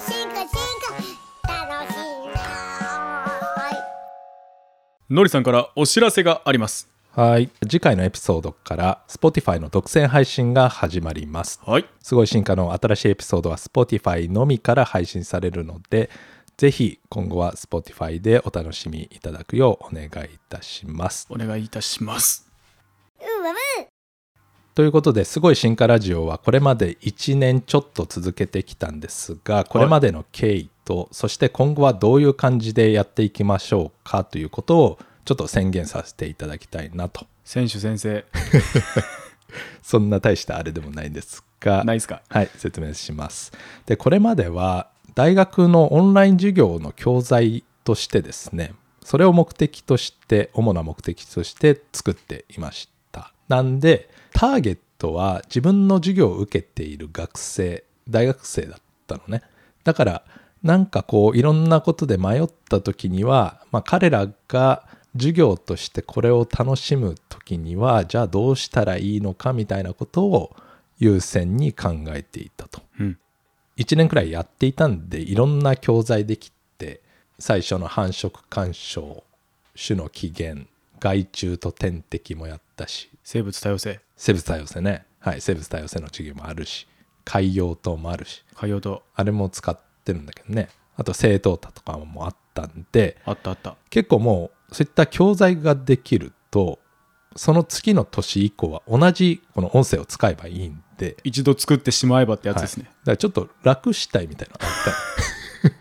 進化進化楽しいなのりさんからお知らせがあります。はい。次回のエピソードから Spotify の独占配信が始まります。はい。すごい進化の新しいエピソードは Spotify のみから配信されるのでぜひ今後は Spotify でお楽しみいただくようお願いいたします。お願いいたします。うわうということですごい進化ラジオはこれまで1年ちょっと続けてきたんですがこれまでの経緯と、そして今後はどういう感じでやっていきましょうかということをちょっと宣言させていただきたいなと。選手先生。そんな大したあれでもないんですがない。っすかはい説明します。でこれまでは大学のオンライン授業の教材としてですねそれを目的として主な目的として作っていました。なんでターゲットは自分の授業を受けている学生大学生だったのね。だからなんかこういろんなことで迷った時には、まあ、彼らが授業としてこれを楽しむ時にはじゃあどうしたらいいのかみたいなことを優先に考えていたと。うん。1年くらいやっていたんでいろんな教材できて最初の繁殖干渉種の起源害虫と天敵もやったし。生物多様性。生物多様性ね。はい生物多様性の授業もあるし。海洋島もあるし。海洋とあれも使ってるんだけどね。あと正当多とかもあったんで。あったあった。結構もうそういった教材ができるとその次の年以降は同じこの音声を使えばいいんで。一度作ってしまえばってやつですね、はい。だからちょっと楽したいみたいな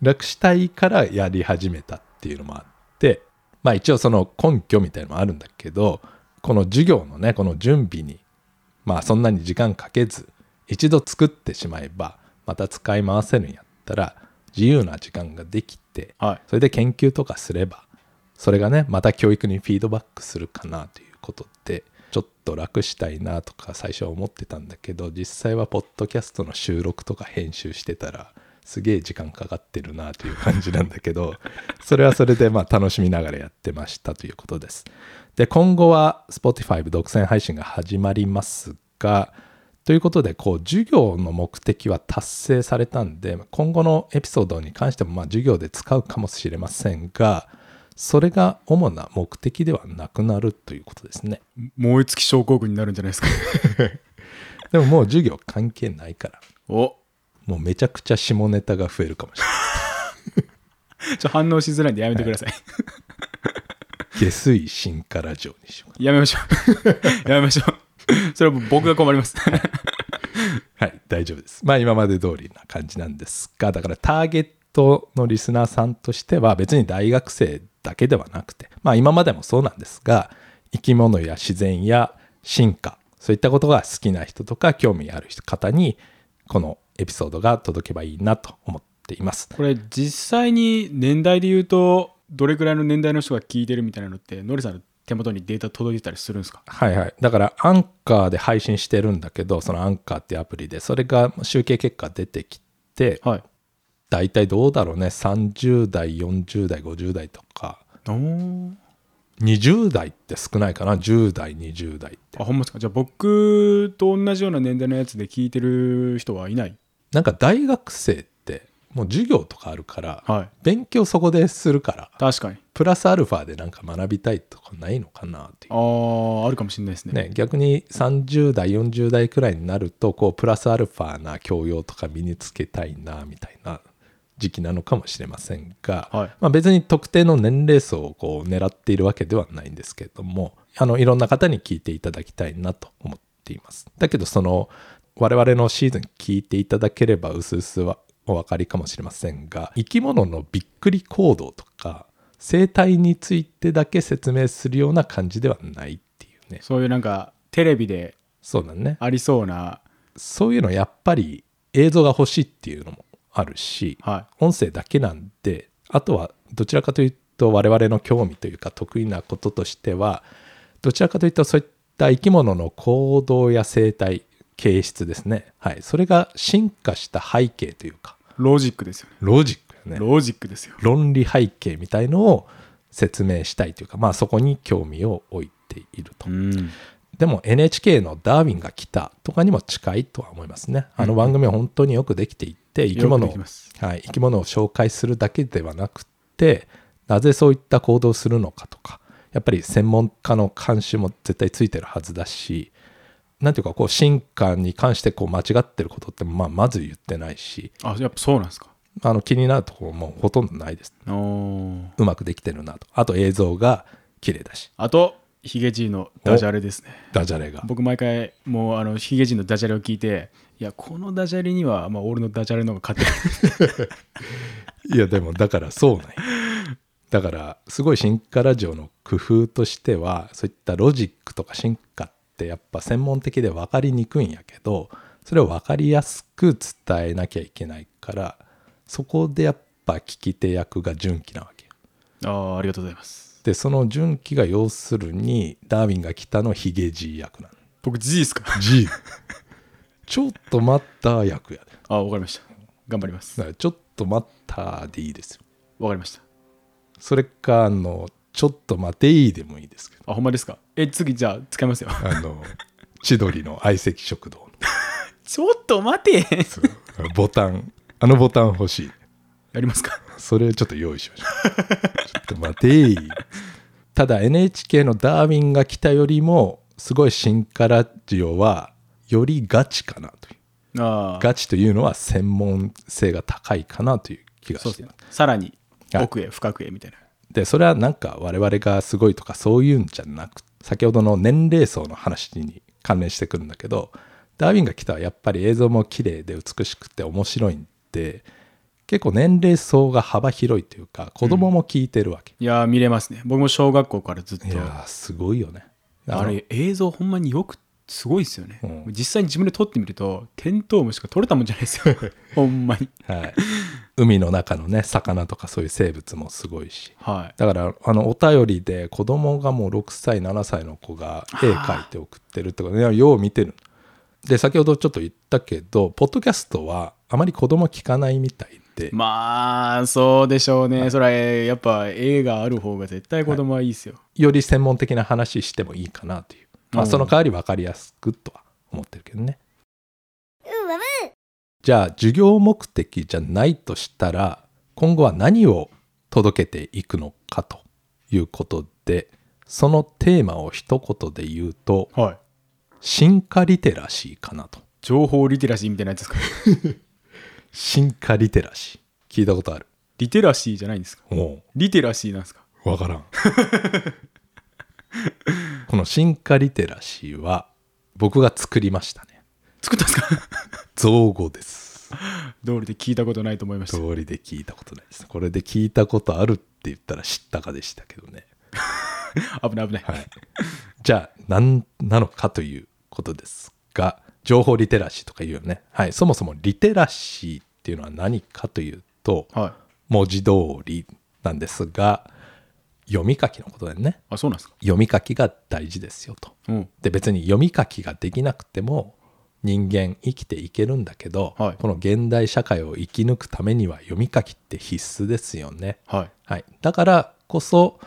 楽したいからやり始めたっていうのもあってまあ一応その根拠みたいなのもあるんだけどこの授業のねこの準備にまあそんなに時間かけず一度作ってしまえばまた使い回せるんやったら自由な時間ができてはい。それで研究とかすればそれがねまた教育にフィードバックするかなということでちょっと楽したいなとか最初は思ってたんだけど実際はポッドキャストの収録とか編集してたらすげえ時間かかってるなという感じなんだけど それはそれでまあ楽しみながらやってましたということです。で今後は Spotify 独占配信が始まりますがということでこう授業の目的は達成されたんで今後のエピソードに関してもまあ授業で使うかもしれませんがそれが主な目的ではなくなるということですね。燃え尽き症候群になるんじゃないですか。でももう授業関係ないから。おもうめちゃくちゃ下ネタが増えるかもしれない。ちょ反応しづらいんでやめてください、下水進化ラジオにしようかやめましょう。やめましょう。それは僕が困ります。はい。大丈夫です。まあ今まで通りな感じなんですがだからターゲットのリスナーさんとしては別に大学生だけではなくてまあ今までもそうなんですが生き物や自然や進化そういったことが好きな人とか興味ある方にこのエピソードが届けばいいなと思っています。これ実際に年代で言うとどれくらいの年代の人が聞いてるみたいなのってノリさんの手元にデータ届いてたりするんですか？はいはい。だからアンカーで配信してるんだけどそのアンカーってアプリでそれが集計結果出てきてはい。大体どうだろうね。30代40代50代とか。おー。20代って少ないかな？10代20代って。あほんまですか？じゃあ僕と同じような年代のやつで聞いてる人はいない？なんか大学生ってもう授業とかあるからはい。勉強そこでするから確かに。プラスアルファでなんか学びたいとかないのかなっていあーあるかもしれないですね。うね逆に30代40代くらいになるとこうプラスアルファな教養とか身につけたいなみたいな時期なのかもしれませんが、はい。まあ、別に特定の年齢層をこう狙っているわけではないんですけれどもあのいろんな方に聞いていただきたいなと思っています。だけどその我々のシーズン聞いていただければうすうすはお分かりかもしれませんが生き物のびっくり行動とか生態についてだけ説明するような感じではないっていうね。そういうなんかテレビでそうだね。ありそうなそういうのやっぱり映像が欲しいっていうのもあるし、は音声だけなんであとはどちらかというと我々の興味というか得意なこととしてはどちらかというとそういった生き物の行動や生態形質ですね。はい。それが進化した背景というか。いロジックですよね。ロジックよね。ロジックですよ。論理背景みたいのを説明したいというかまあそこに興味を置いていると。うん。でも NHK の「ダーウィンが来た」とかにも近いとは思いますね。あの番組は本当によくできていて生き物はい、生き物を紹介するだけではなくてなぜそういった行動をするのかとかやっぱり専門家の監視も絶対ついてるはずだしなんていうかこう進化に関してこう間違ってることってまあまず言ってないし。あやっぱそうなんですか。あの気になるところもほとんどないです。うまくできてるなと。あと映像が綺麗だし。あとヒゲじいのダジャレですね。ダジャレが。僕毎回もうあのヒゲじいのダジャレを聞いていやこのダジャレには、まあ、俺のダジャレの方が勝ってる。いやでもだからそうなんや。だからすごい進化ラジオの工夫としてはそういったロジックとか進化ってやっぱ専門的で分かりにくいんやけどそれを分かりやすく伝えなきゃいけないからそこでやっぱ聞き手役が純喜なわけよ。ああありがとうございます。でその純喜が要するにダーウィンが来たのヒゲじい役なの。僕 G ですか？G ちょっと待った役やで。あわかりました。頑張ります。だからちょっと待ったでいいですよ。わかりました。それかあのちょっと待ていいでもいいですけど。あほんまですか？え次じゃあ使いますよ。あの千鳥の相席食堂。の ちょっと待て。そう。ボタンあのボタン欲しい。やりますか？それちょっと用意しましょう。ちょっと待てい。ただ NHK の「ダーウィンが来た」よりもすごい進化ラジオはよりガチかなという。ああ。ガチというのは専門性が高いかなという気がしてまそうですね。さらにはい。奥へ深くへみたいなでそれはなんか我々がすごいとかそういうんじゃなく先ほどの年齢層の話に関連してくるんだけどダーウィンが来たはやっぱり映像も綺麗で美しくて面白いんで結構年齢層が幅広いというか子供も聞いてるわけ、いやー見れますね。僕も小学校からずっと。いやーすごいよね。あれ映像ほんまによくすごいですよね、うん。実際に自分で撮ってみるとテントウムシが撮れたもんじゃないですよ ほんまに。はい、海の中のね魚とかそういう生物もすごいし。はい。だからあのお便りで子供がもう6歳7歳の子が絵描いて送ってるってことねよう見てるで先ほどちょっと言ったけどポッドキャストはあまり子供聞かないみたいで、まあそうでしょうね、それはやっぱ映画ある方が絶対子供はいいですよ、より専門的な話してもいいかなという、まあ、うん。その代わり分かりやすくとは思ってるけどねじゃあ授業目的じゃないとしたら今後は何を届けていくのかということでそのテーマを一言で言うとはい。進化リテラシーかなと。情報リテラシーみたいなやつですか？進化リテラシー。聞いたことある？リテラシーじゃないんですか？おリテラシーなんですか？うわからん。この進化リテラシーは僕が作りましたね。作ったんですか？造語です。道理で聞いたことないと思いました。通りで聞いたことないです。これで聞いたことあるって言ったら知ったかでしたけどね。危ない危ない、はい、じゃあ何なのかということですが情報リテラシーとか言うよね、はい、そもそもリテラシーっていうのは何かというとはい。文字通りなんですが読み書きのことだよね。あそうなんですか。読み書きが大事ですよと。うん。で別に読み書きができなくても人間生きていけるんだけど、はい。この現代社会を生き抜くためには読み書きって必須ですよね。はい。はい、だからこそ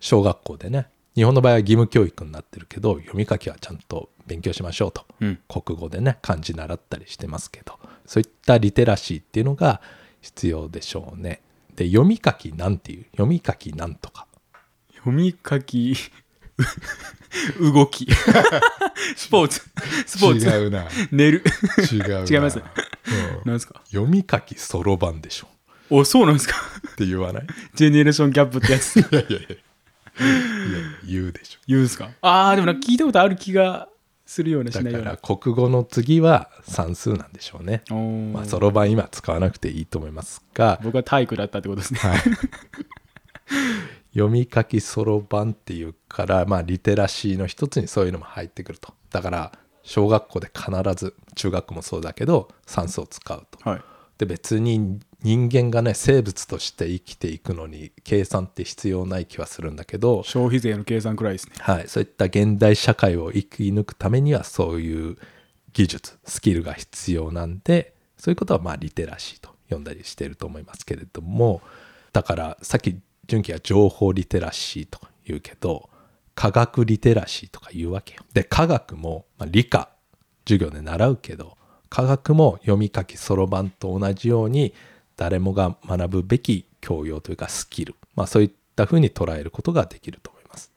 小学校でね日本の場合は義務教育になってるけど読み書きはちゃんと勉強しましょうと、うん。国語でね漢字習ったりしてますけどそういったリテラシーっていうのが必要でしょうね。で読み書きなんていう？読み書きなんとか。読み書き 動き。スポーツ。スポーツ。違うな。寝る。違うな。違います。う。んなんですか？読み書きそろばんでしょ。おそうなんですか？って言わない？いジェネレーションギャップってやつ。やいやいや。いや言うでしょ。言うんですか？ああでもなんか聞いたことある気がするようなしだないような。から国語の次は算数なんでしょうね。まあそろばん今使わなくていいと思いますが。僕は体育だったってことですね。はい、読み書きそろばんっていうから、まあ、リテラシーの一つにそういうのも入ってくると。だから小学校で必ず中学校もそうだけど算数を使うと。はい。で別に人間がね生物として生きていくのに計算って必要ない気はするんだけど、消費税の計算くらいですね。はい、そういった現代社会を生き抜くためにはそういう技術スキルが必要なんでそういうことはまあリテラシーと呼んだりしていると思いますけれども。だからさっき純喜は情報リテラシーとか言うけど科学リテラシーとか言うわけよ。で科学も、まあ、理科授業で習うけど科学も読み書きそろばんと同じように誰もが学ぶべき教養というかスキル、まあ、そういったふうに捉えることができると思います。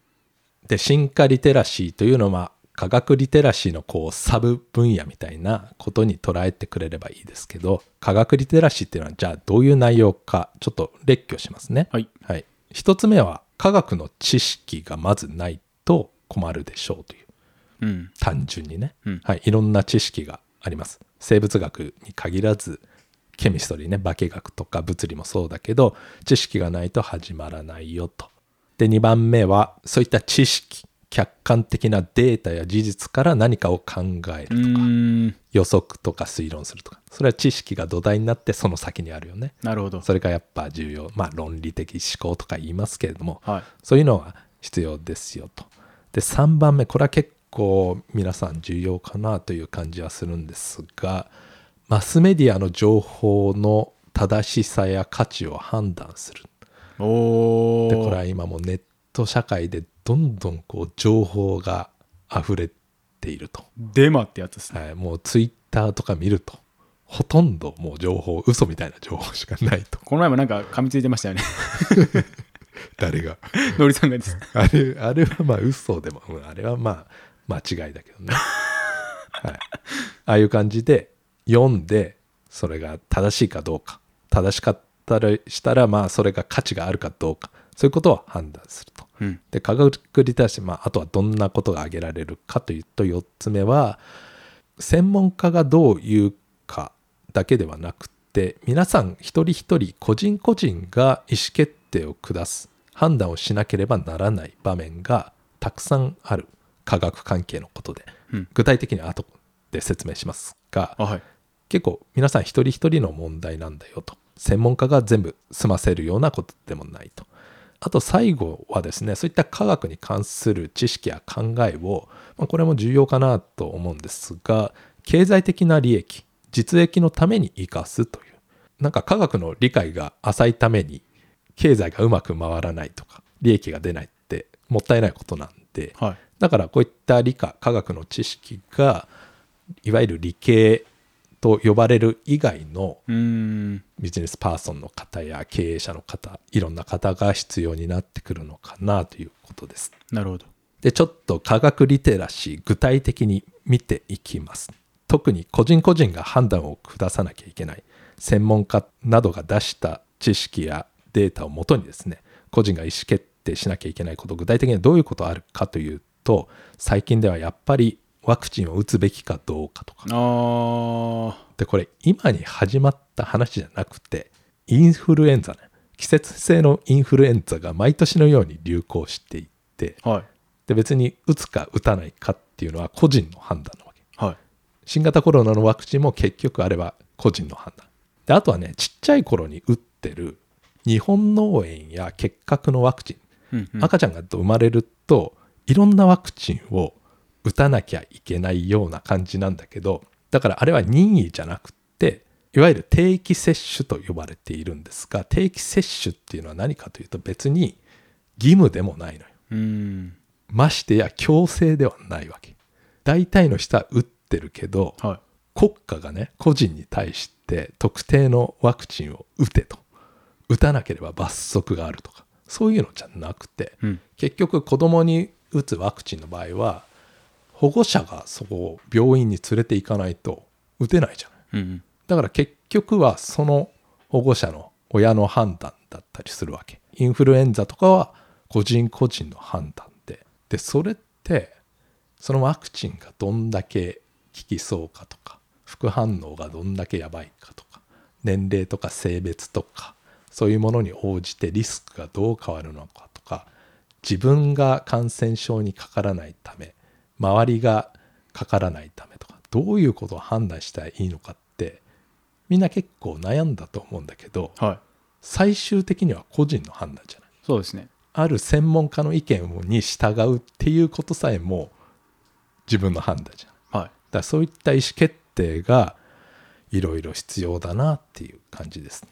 で進化リテラシーというのは科学リテラシーのこうサブ分野みたいなことに捉えてくれればいいですけど科学リテラシーっていうのはじゃあどういう内容かちょっと列挙しますね。はい。はい、一つ目は科学の知識がまずないと困るでしょうという。うん単純にね、うん。はい、いろんな知識があります。生物学に限らずケミストリーね化学とか物理もそうだけど知識がないと始まらないよと。で2番目はそういった知識客観的なデータや事実から何かを考えうるとか、予測とか推論するとかそれは知識が土台になってその先にあるよね。なるほど。それがやっぱ重要。まあ論理的思考とか言いますけれどもはい。そういうのが必要ですよと。で3番目これは結構皆さん重要かなという感じはするんですがマスメディアの情報の正しさや価値を判断する。おおでこれは今もうネット社会でどんどんこう情報が溢れていると。デマってやつですね。はい、もうツイッターとか見るとほとんどもう情報嘘みたいな情報しかないと。この前もなんか噛みついてましたよね。誰が？のりさんがです。あれあれはまあ嘘でも、うんあれはまあ間違いだけどね。はい、ああいう感じで読んでそれが正しいかどうか。正しかったらしたらまあそれが価値があるかどうかそういうことを判断すると。うん。で科学リテラシー、まあ、あとはどんなことが挙げられるかというと4つ目は専門家がどう言うかだけではなくて皆さん一人一人個人個人が意思決定を下す判断をしなければならない場面がたくさんある。科学関係のことで、うん。具体的には後で説明しますがあはい。結構皆さん一人一人の問題なんだよと。専門家が全部済ませるようなことでもないとあと最後はですねそういった科学に関する知識や考えを、まあ、これも重要かなと思うんですが経済的な利益実益のために生かすというなんか科学の理解が浅いために経済がうまく回らないとか利益が出ないってもったいないことなんではい。だからこういった理科科学の知識がいわゆる理系と呼ばれる以外のビジネスパーソンの方や経営者の方いろんな方が必要になってくるのかなということです。なるほどでちょっと科学リテラシー具体的に見ていきます。特に個人個人が判断を下さなきゃいけない専門家などが出した知識やデータをもとにですね個人が意思決定しなきゃいけないこと具体的にはどういうことあるかというと最近ではやっぱりワクチンを打つべきかどうかとか。でこれ今に始まった話じゃなくてインフルエンザね。季節性のインフルエンザが毎年のように流行していてはい。で別に打つか打たないかっていうのは個人の判断なわけ。はい。新型コロナのワクチンも結局あれは個人の判断。であとはねちっちゃい頃に打ってる日本脳炎や結核のワクチン、うんうん。赤ちゃんが生まれるといろんなワクチンを打たなきゃいけないような感じなんだけどだからあれは任意じゃなくっていわゆる定期接種と呼ばれているんですが定期接種っていうのは何かというと別に義務でもないのよ。ましてや強制ではないわけ。大体の人は打ってるけどはい。国家がね個人に対して特定のワクチンを打てと。打たなければ罰則があるとか。そういうのじゃなくてうん。結局子供に打つワクチンの場合は保護者がそこを病院に連れて行かないと打てないじゃない。うんうん。だから結局はその保護者の親の判断だったりするわけ。インフルエンザとかは個人個人の判断で。でそれってそのワクチンがどんだけ効きそうかとか副反応がどんだけやばいかとか年齢とか性別とかそういうものに応じてリスクがどう変わるのかとか自分が感染症にかからないため周りがかからないためとかどういうことを判断したらいいのかってみんな結構悩んだと思うんだけどはい。最終的には個人の判断じゃない。そうですねある専門家の意見に従うっていうことさえも自分の判断じゃない。はい。だからそういった意思決定がいろいろ必要だなっていう感じです。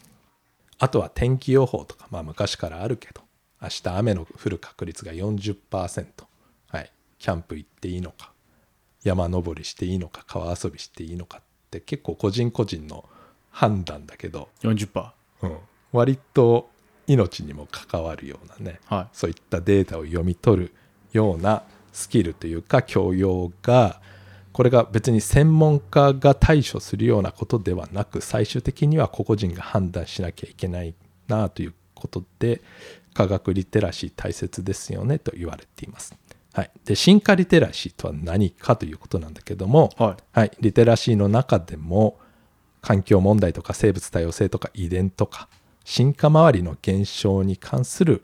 あとは天気予報とかまあ昔からあるけど明日雨の降る確率が40%キャンプ行っていいのか山登りしていいのか川遊びしていいのかって結構個人個人の判断だけど、40%うん、割と命にも関わるようなねはい。そういったデータを読み取るようなスキルというか教養がこれが別に専門家が対処するようなことではなく最終的には個々人が判断しなきゃいけないなということで科学リテラシー大切ですよねと言われています。はい、で進化リテラシーとは何かということなんだけども、はい。はい、リテラシーの中でも環境問題とか生物多様性とか遺伝とか進化周りの現象に関する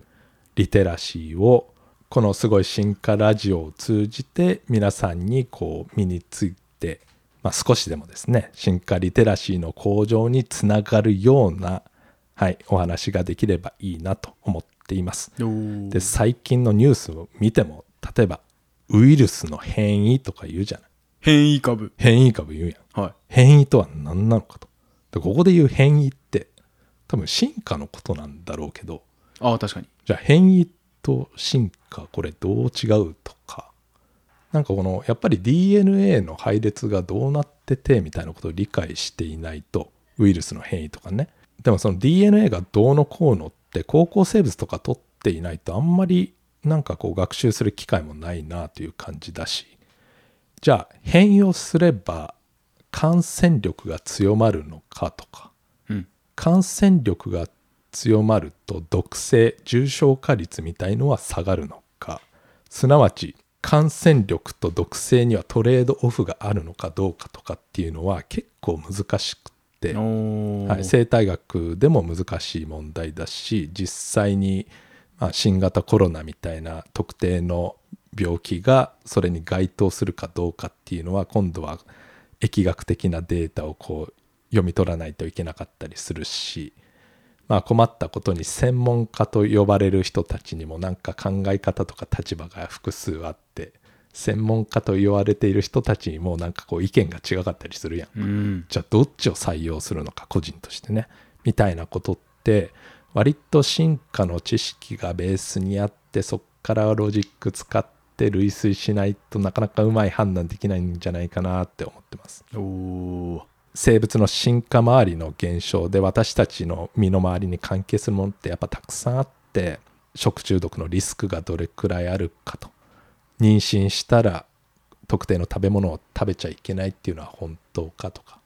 リテラシーをこのすごい進化ラジオを通じて皆さんにこう身について、まあ、少しでもですね進化リテラシーの向上につながるような、はい、お話ができればいいなと思っています。で最近のニュースを見ても例えばウイルスの変異とか言うじゃない。変異株。変異株言うやん。はい。変異とは何なのかと。でここで言う変異って多分進化のことなんだろうけど。ああ確かに。じゃあ変異と進化これどう違うとか。なんかこのやっぱり DNA の配列がどうなっててみたいなことを理解していないとウイルスの変異とかね。でもその DNA がどうのこうのって高校生物とか取っていないとあんまりなんかこう学習する機会もないなという感じだしじゃあ変異をすれば感染力が強まるのかとかうん。感染力が強まると毒性重症化率みたいのは下がるのかすなわち感染力と毒性にはトレードオフがあるのかどうかとかっていうのは結構難しくって、はい、生態学でも難しい問題だし実際に、まあ、新型コロナみたいな特定の病気がそれに該当するかどうかっていうのは今度は疫学的なデータをこう読み取らないといけなかったりするし、まあ、困ったことに専門家と呼ばれる人たちにもなんか考え方とか立場が複数あって専門家と言われている人たちにもなんかこう意見が違かったりするやん。うんじゃあどっちを採用するのか個人としてねみたいなことって割と進化の知識がベースにあってそっからロジック使って類推しないとなかなかうまい判断できないんじゃないかなって思ってます。おお生物の進化周りの現象で私たちの身の回りに関係するものってやっぱたくさんあって食中毒のリスクがどれくらいあるかと妊娠したら特定の食べ物を食べちゃいけないっていうのは本当かとか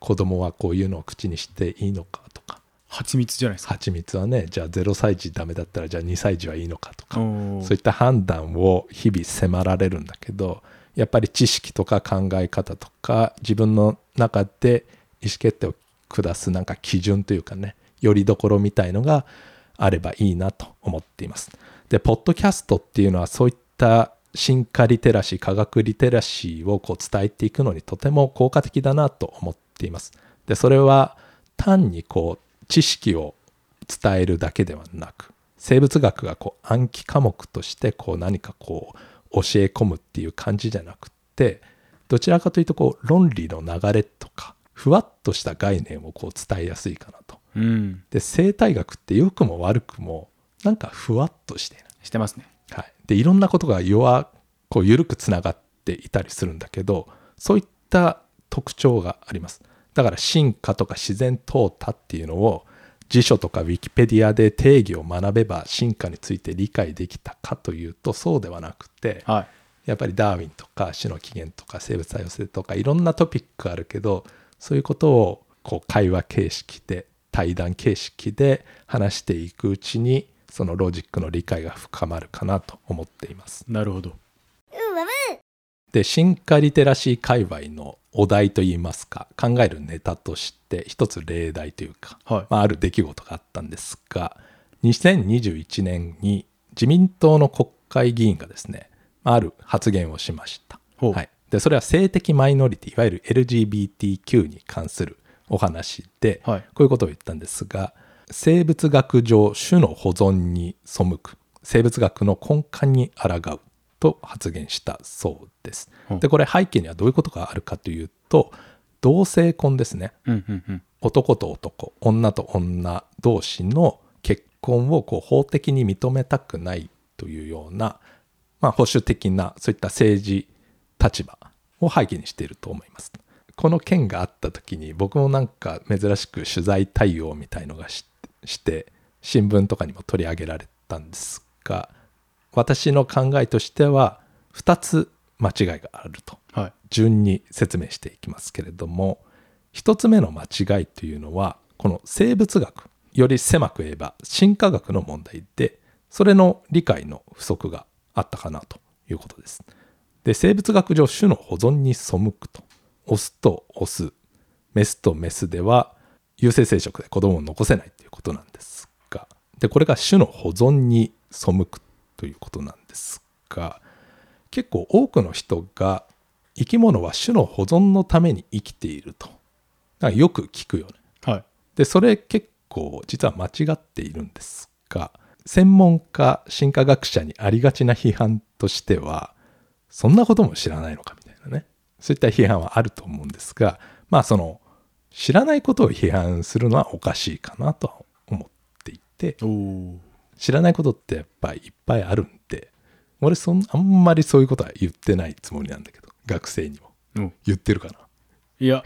子供はこういうのを口にしていいのかとか蜂蜜じゃないですか蜂蜜はねじゃあ0歳児ダメだったらじゃあ2歳児はいいのかとかそういった判断を日々迫られるんだけどやっぱり知識とか考え方とか自分の中で意思決定を下すなんか基準というかねよりどころみたいのがあればいいなと思っています。でポッドキャストっていうのはそういった進化リテラシー科学リテラシーをこう伝えていくのにとても効果的だなと思っています。でそれは単にこう知識を伝えるだけではなく生物学がこう暗記科目としてこう何かこう教え込むっていう感じじゃなくてどちらかというとこう論理の流れとかふわっとした概念をこう伝えやすいかなと。うんで生態学って良くも悪くもなんかふわっとして。してますねはい、でいろんなことが弱こう緩くつながっていたりするんだけどそういった特徴がありますだから進化とか自然淘汰っていうのを辞書とかウィキペディアで定義を学べば進化について理解できたかというとそうではなくてはいやっぱりダーウィンとか種の起源とか生物多様性とかいろんなトピックあるけどそういうことをこう会話形式で対談形式で話していくうちにそのロジックの理解が深まるかなと思っています。なるほどで進化リテラシー界隈のお題といいますか考えるネタとして一つ例題というか、はい。まあ、ある出来事があったんですが2021年に自民党の国会議員がですねまあある発言をしました。はい、でそれは性的マイノリティいわゆる LGBTQ に関するお話で、はい。こういうことを言ったんですが生物学上種の保存に背く生物学の根幹に抗うと発言したそうですうん。でこれ背景にはどういうことがあるかというと同性婚ですねうんうんうん男と男女と女同士の結婚をこう法的に認めたくないというようなまあ、保守的なそういった政治立場を背景にしていると思います。この件があった時に僕もなんか珍しく取材対応みたいのがしして新聞とかにも取り上げられたんですが私の考えとしては2つ間違いがあるとはい順に説明していきますけれども1つ目の間違いというのはこの生物学より狭く言えば進化学の問題でそれの理解の不足があったかなということです。で生物学上種の保存に背くとオスとオスメスとメスでは有性生殖で子供を残せないということなんですがでこれが種の保存に背くということなんですが結構多くの人が生き物は種の保存のために生きていると。かよく聞くよね。はい。でそれ結構実は間違っているんですが専門家進化学者にありがちな批判としてはそんなことも知らないのかみたいなね。そういった批判はあると思うんですがまあその知らないことを批判するのはおかしいかなとは思っていて知らないことってやっぱりいっぱいあるんで俺そんあんまりそういうことは言ってないつもりなんだけど学生にも。うん。言ってるかな。いや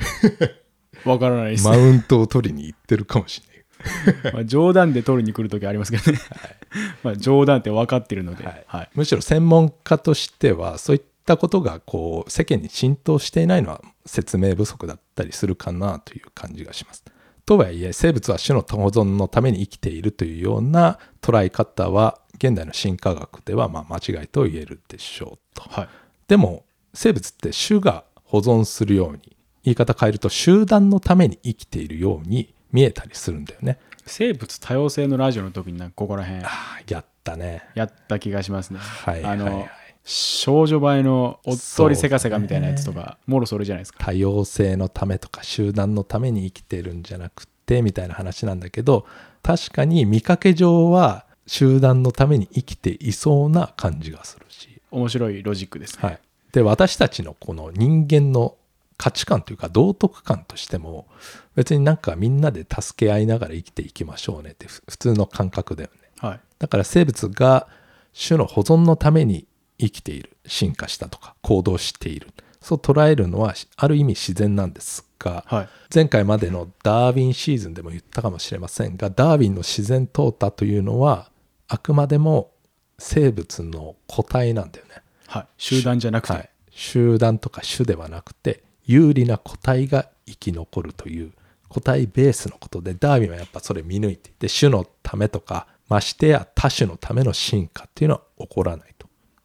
わからないです、マウントを取りに行ってるかもしれない。まあ、冗談で取りに来る時ありますけどね、まあ冗談って分かってるので、はい。はい。むしろ専門家としてはそういったことがこう世間に浸透していないのは説明不足だったりするかなという感じがします。とはいえ生物は種の保存のために生きているというような捉え方は現代の進化学ではまあ間違いと言えるでしょうと。はいでも生物って種が保存するように言い方変えると集団のために生きているように見えたりするんだよね。生物多様性のラジオの時になんかここら辺やったね。やった気がしますね、はいはいはいあの少女映えのおっとりせかせかみたいなやつとか、もろそれじゃないですか多様性のためとか集団のために生きてるんじゃなくてみたいな話なんだけど確かに見かけ上は集団のために生きていそうな感じがするし、面白いロジックですね、はい、で私たちのこの人間の価値観というか道徳観としても別になんかみんなで助け合いながら生きていきましょうねってふ普通の感覚だよね。はい。だから生物が種の保存のために生きている進化したとか行動している。そう捉えるのはある意味自然なんですが、はい。前回までのダーウィンシーズンでも言ったかもしれませんがダーウィンの自然淘汰というのはあくまでも生物の個体なんだよね。はい。集団じゃなくて、はい、集団とか種ではなくて有利な個体が生き残るという個体ベースのことでダーウィンはやっぱそれ見抜いていて種のためとかましてや多種のための進化っていうのは起こらない。と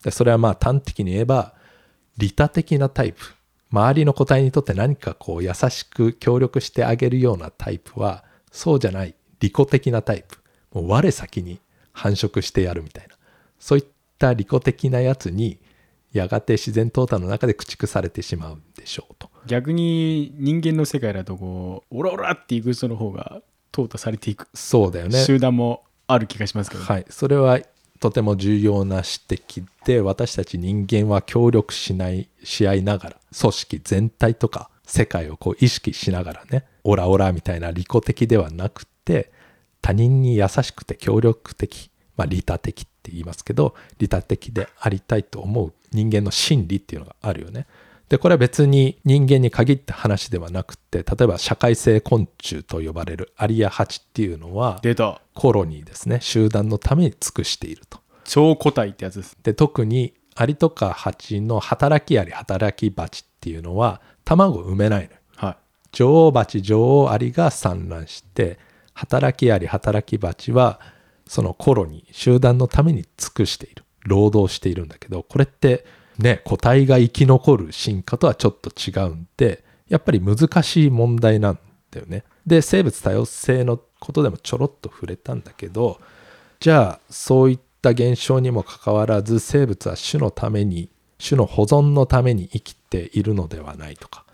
でそれはまあ端的に言えば利他的なタイプ。周りの個体にとって何かこう優しく協力してあげるようなタイプはそうじゃない。利己的なタイプ。もう我先に繁殖してやるみたいな。そういった利己的なやつにやがて自然淘汰の中で駆逐されてしまうんでしょうと。逆に人間の世界だとこうオラオラっていく人の方が淘汰されていく。そうだよね。集団もある気がしますけど、はい、それはとても重要な指摘で私たち人間は協力しないし合いながら組織全体とか世界をこう意識しながらねオラオラみたいな利己的ではなくて他人に優しくて協力的、まあ、利他的って言いますけど利他的でありたいと思う人間の心理っていうのがあるよね。でこれは別に人間に限った話ではなくて例えば社会性昆虫と呼ばれるアリやハチっていうのはコロニーですね。集団のために尽くしていると。超個体ってやつです。で特にアリとかハチの働きアリ働きバチっていうのは卵を産めないのよ。はい。女王バチ女王アリが産卵して働きアリ働きバチはそのコロニー集団のために尽くしている。労働しているんだけどこれってね個体が生き残る進化とはちょっと違うんでやっぱり難しい問題なんだよね。で生物多様性のことでもちょろっと触れたんだけどじゃあそういった現象にもかかわらず生物は種のために種の保存のために生きているのではないとか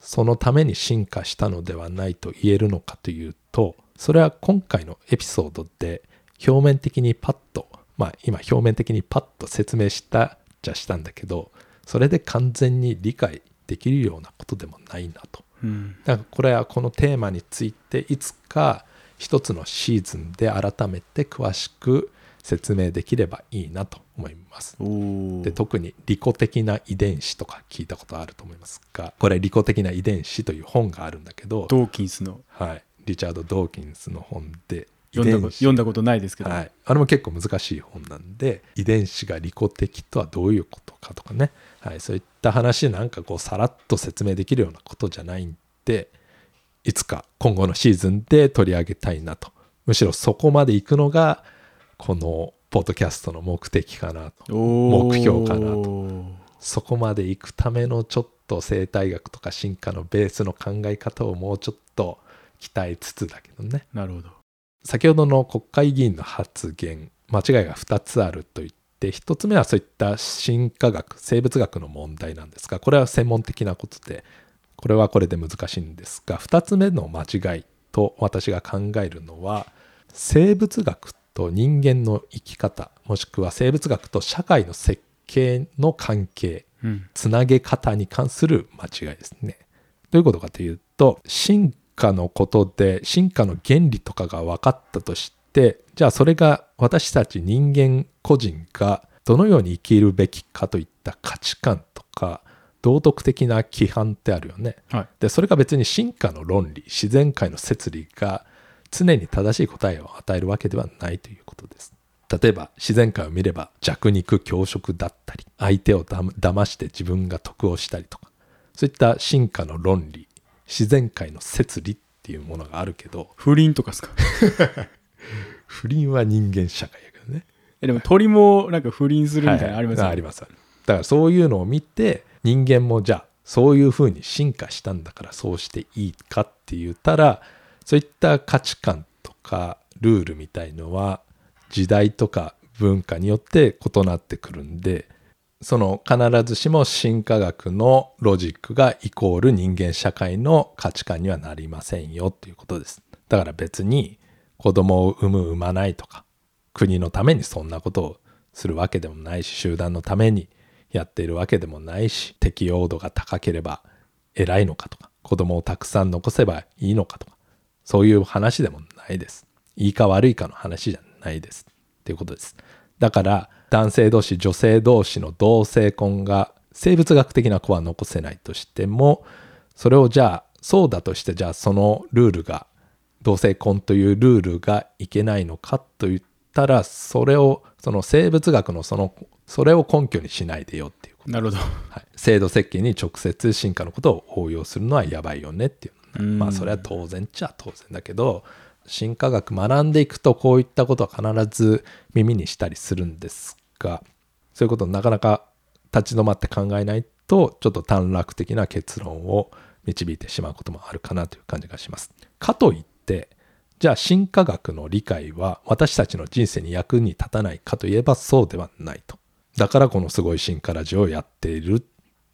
そのために進化したのではないと言えるのかというとそれは今回のエピソードで表面的にパッとまあ今表面的にパッと説明したじゃしたんだけどそれで完全に理解できるようなことでもないなと。うん。だからこれはこのテーマについていつか一つのシーズンで改めて詳しく説明できればいいなと思います。で特に利己的な遺伝子とか聞いたことあると思いますがこれ「利己的な遺伝子」という本があるんだけど、ドーキンスの。はい、リチャード・ドーキンスの本で読んだこ遺伝子読んだことないですけど、はい、あれも結構難しい本なんで遺伝子が利己的とはどういうことかとかね、はい、そういった話なんかこうさらっと説明できるようなことじゃないんでいつか今後のシーズンで取り上げたいなと。むしろそこまで行くのがこのポッドキャストの目的かなと。目標かなと。そこまで行くためのちょっと生態学とか進化のベースの考え方をもうちょっと鍛えつつだけどね。なるほど先ほどの国会議員の発言間違いが2つあると言って1つ目はそういった進化学生物学の問題なんですがこれは専門的なことでこれはこれで難しいんですが2つ目の間違いと私が考えるのは生物学と人間の生き方もしくは生物学と社会の設計の関係うんつなげ方に関する間違いですね。どういうことかというと進化のことで進化の原理とかが分かったとしてじゃあそれが私たち人間個人がどのように生きるべきかといった価値観とか道徳的な規範ってあるよね。はいでそれが別に進化の論理自然界の説理が常に正しい答えを与えるわけではないということです例えば自然界を見れば弱肉強食だったり相手をだ騙して自分が得をしたりとかそういった進化の論理自然界の説理っていうものがあるけど不倫とかですか？不倫は人間社会やけどね。えでも鳥もなんか不倫するみたいなのありますよね、ありますだからそういうのを見て人間もじゃあそういうふうに進化したんだからそうしていいかって言ったらそういった価値観とかルールみたいのは時代とか文化によって異なってくるんでその必ずしも進化学のロジックがイコール人間社会の価値観にはなりませんよということです。だから別に子供を産む産まないとか国のためにそんなことをするわけでもないし集団のためにやっているわけでもないし適用度が高ければ偉いのかとか子供をたくさん残せばいいのかとかそういう話でもないです。いいか悪いかの話じゃないです。っていうことです。だから男性同士女性同士の同性婚が生物学的な子は残せないとしてもそれをじゃあそうだとしてじゃあそのルールが同性婚というルールがいけないのかと言ったらそれをその生物学のそのそれを根拠にしないでよっていうこと、なるほど。はい、制度設計に直接進化のことを応用するのはやばいよねっていう。うん。まあそれは当然っちゃ当然だけど進化学学んでいくとこういったことは必ず耳にしたりするんですがそういうことをなかなか立ち止まって考えないとちょっと短絡的な結論を導いてしまうこともあるかなという感じがします。かといってじゃあ進化学の理解は私たちの人生に役に立たないかといえばそうではないと。だからこのすごい進化ラジオをやっているっ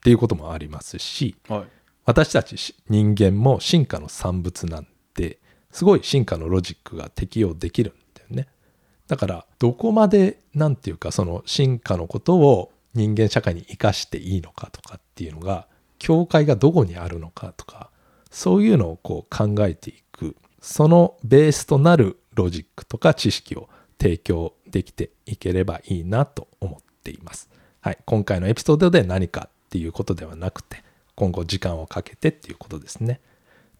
ていうこともありますしはい私たち人間も進化の産物なんですごい進化のロジックが適用できるんだからどこまでなんていうかその進化のことを人間社会に生かしていいのかとかっていうのが境界がどこにあるのかとかそういうのをこう考えていくそのベースとなるロジックとか知識を提供できていければいいなと思っています。はい、今回のエピソードで何かっていうことではなくて今後時間をかけてっていうことですね。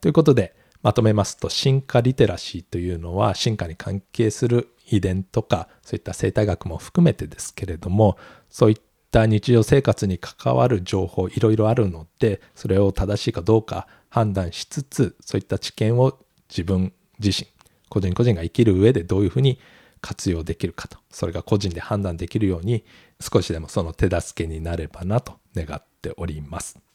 ということでまとめますと進化リテラシーというのは進化に関係する遺伝とかそういった生態学も含めてですけれどもそういった日常生活に関わる情報いろいろあるのでそれを正しいかどうか判断しつつそういった知見を自分自身個人個人が生きる上でどういうふうに活用できるかとそれが個人で判断できるように少しでもその手助けになればなと願っております。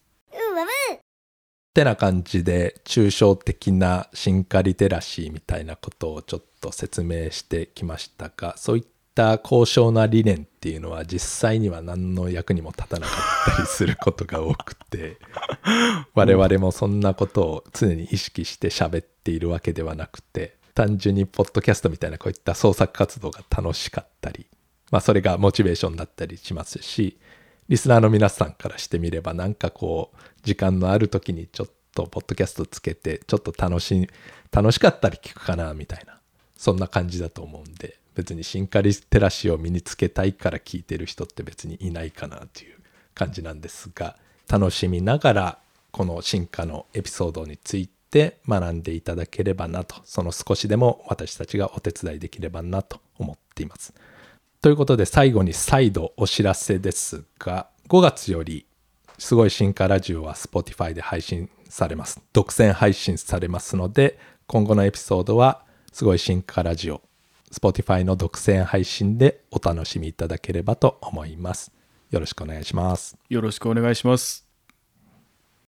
ってな感じで抽象的な進化リテラシーみたいなことをちょっと説明してきましたがそういった高尚な理念っていうのは実際には何の役にも立たなかったりすることが多くて 我々もそんなことを常に意識して喋っているわけではなくて単純にポッドキャストみたいなこういった創作活動が楽しかったりまあそれがモチベーションだったりしますしリスナーの皆さんからしてみればなんかこう時間のある時にちょっとポッドキャストつけてちょっと楽し楽しかったり聞くかなみたいなそんな感じだと思うんで別に進化リテラシーを身につけたいから聞いてる人って別にいないかなという感じなんですが楽しみながらこの進化のエピソードについて学んでいただければなとその少しでも私たちがお手伝いできればなと思っています。ということで最後に再度お知らせですが5月よりすごい進化ラジオは Spotify で配信されます。独占配信されますので今後のエピソードはすごい進化ラジオ Spotify の独占配信でお楽しみいただければと思います。よろしくお願いします。よろしくお願いします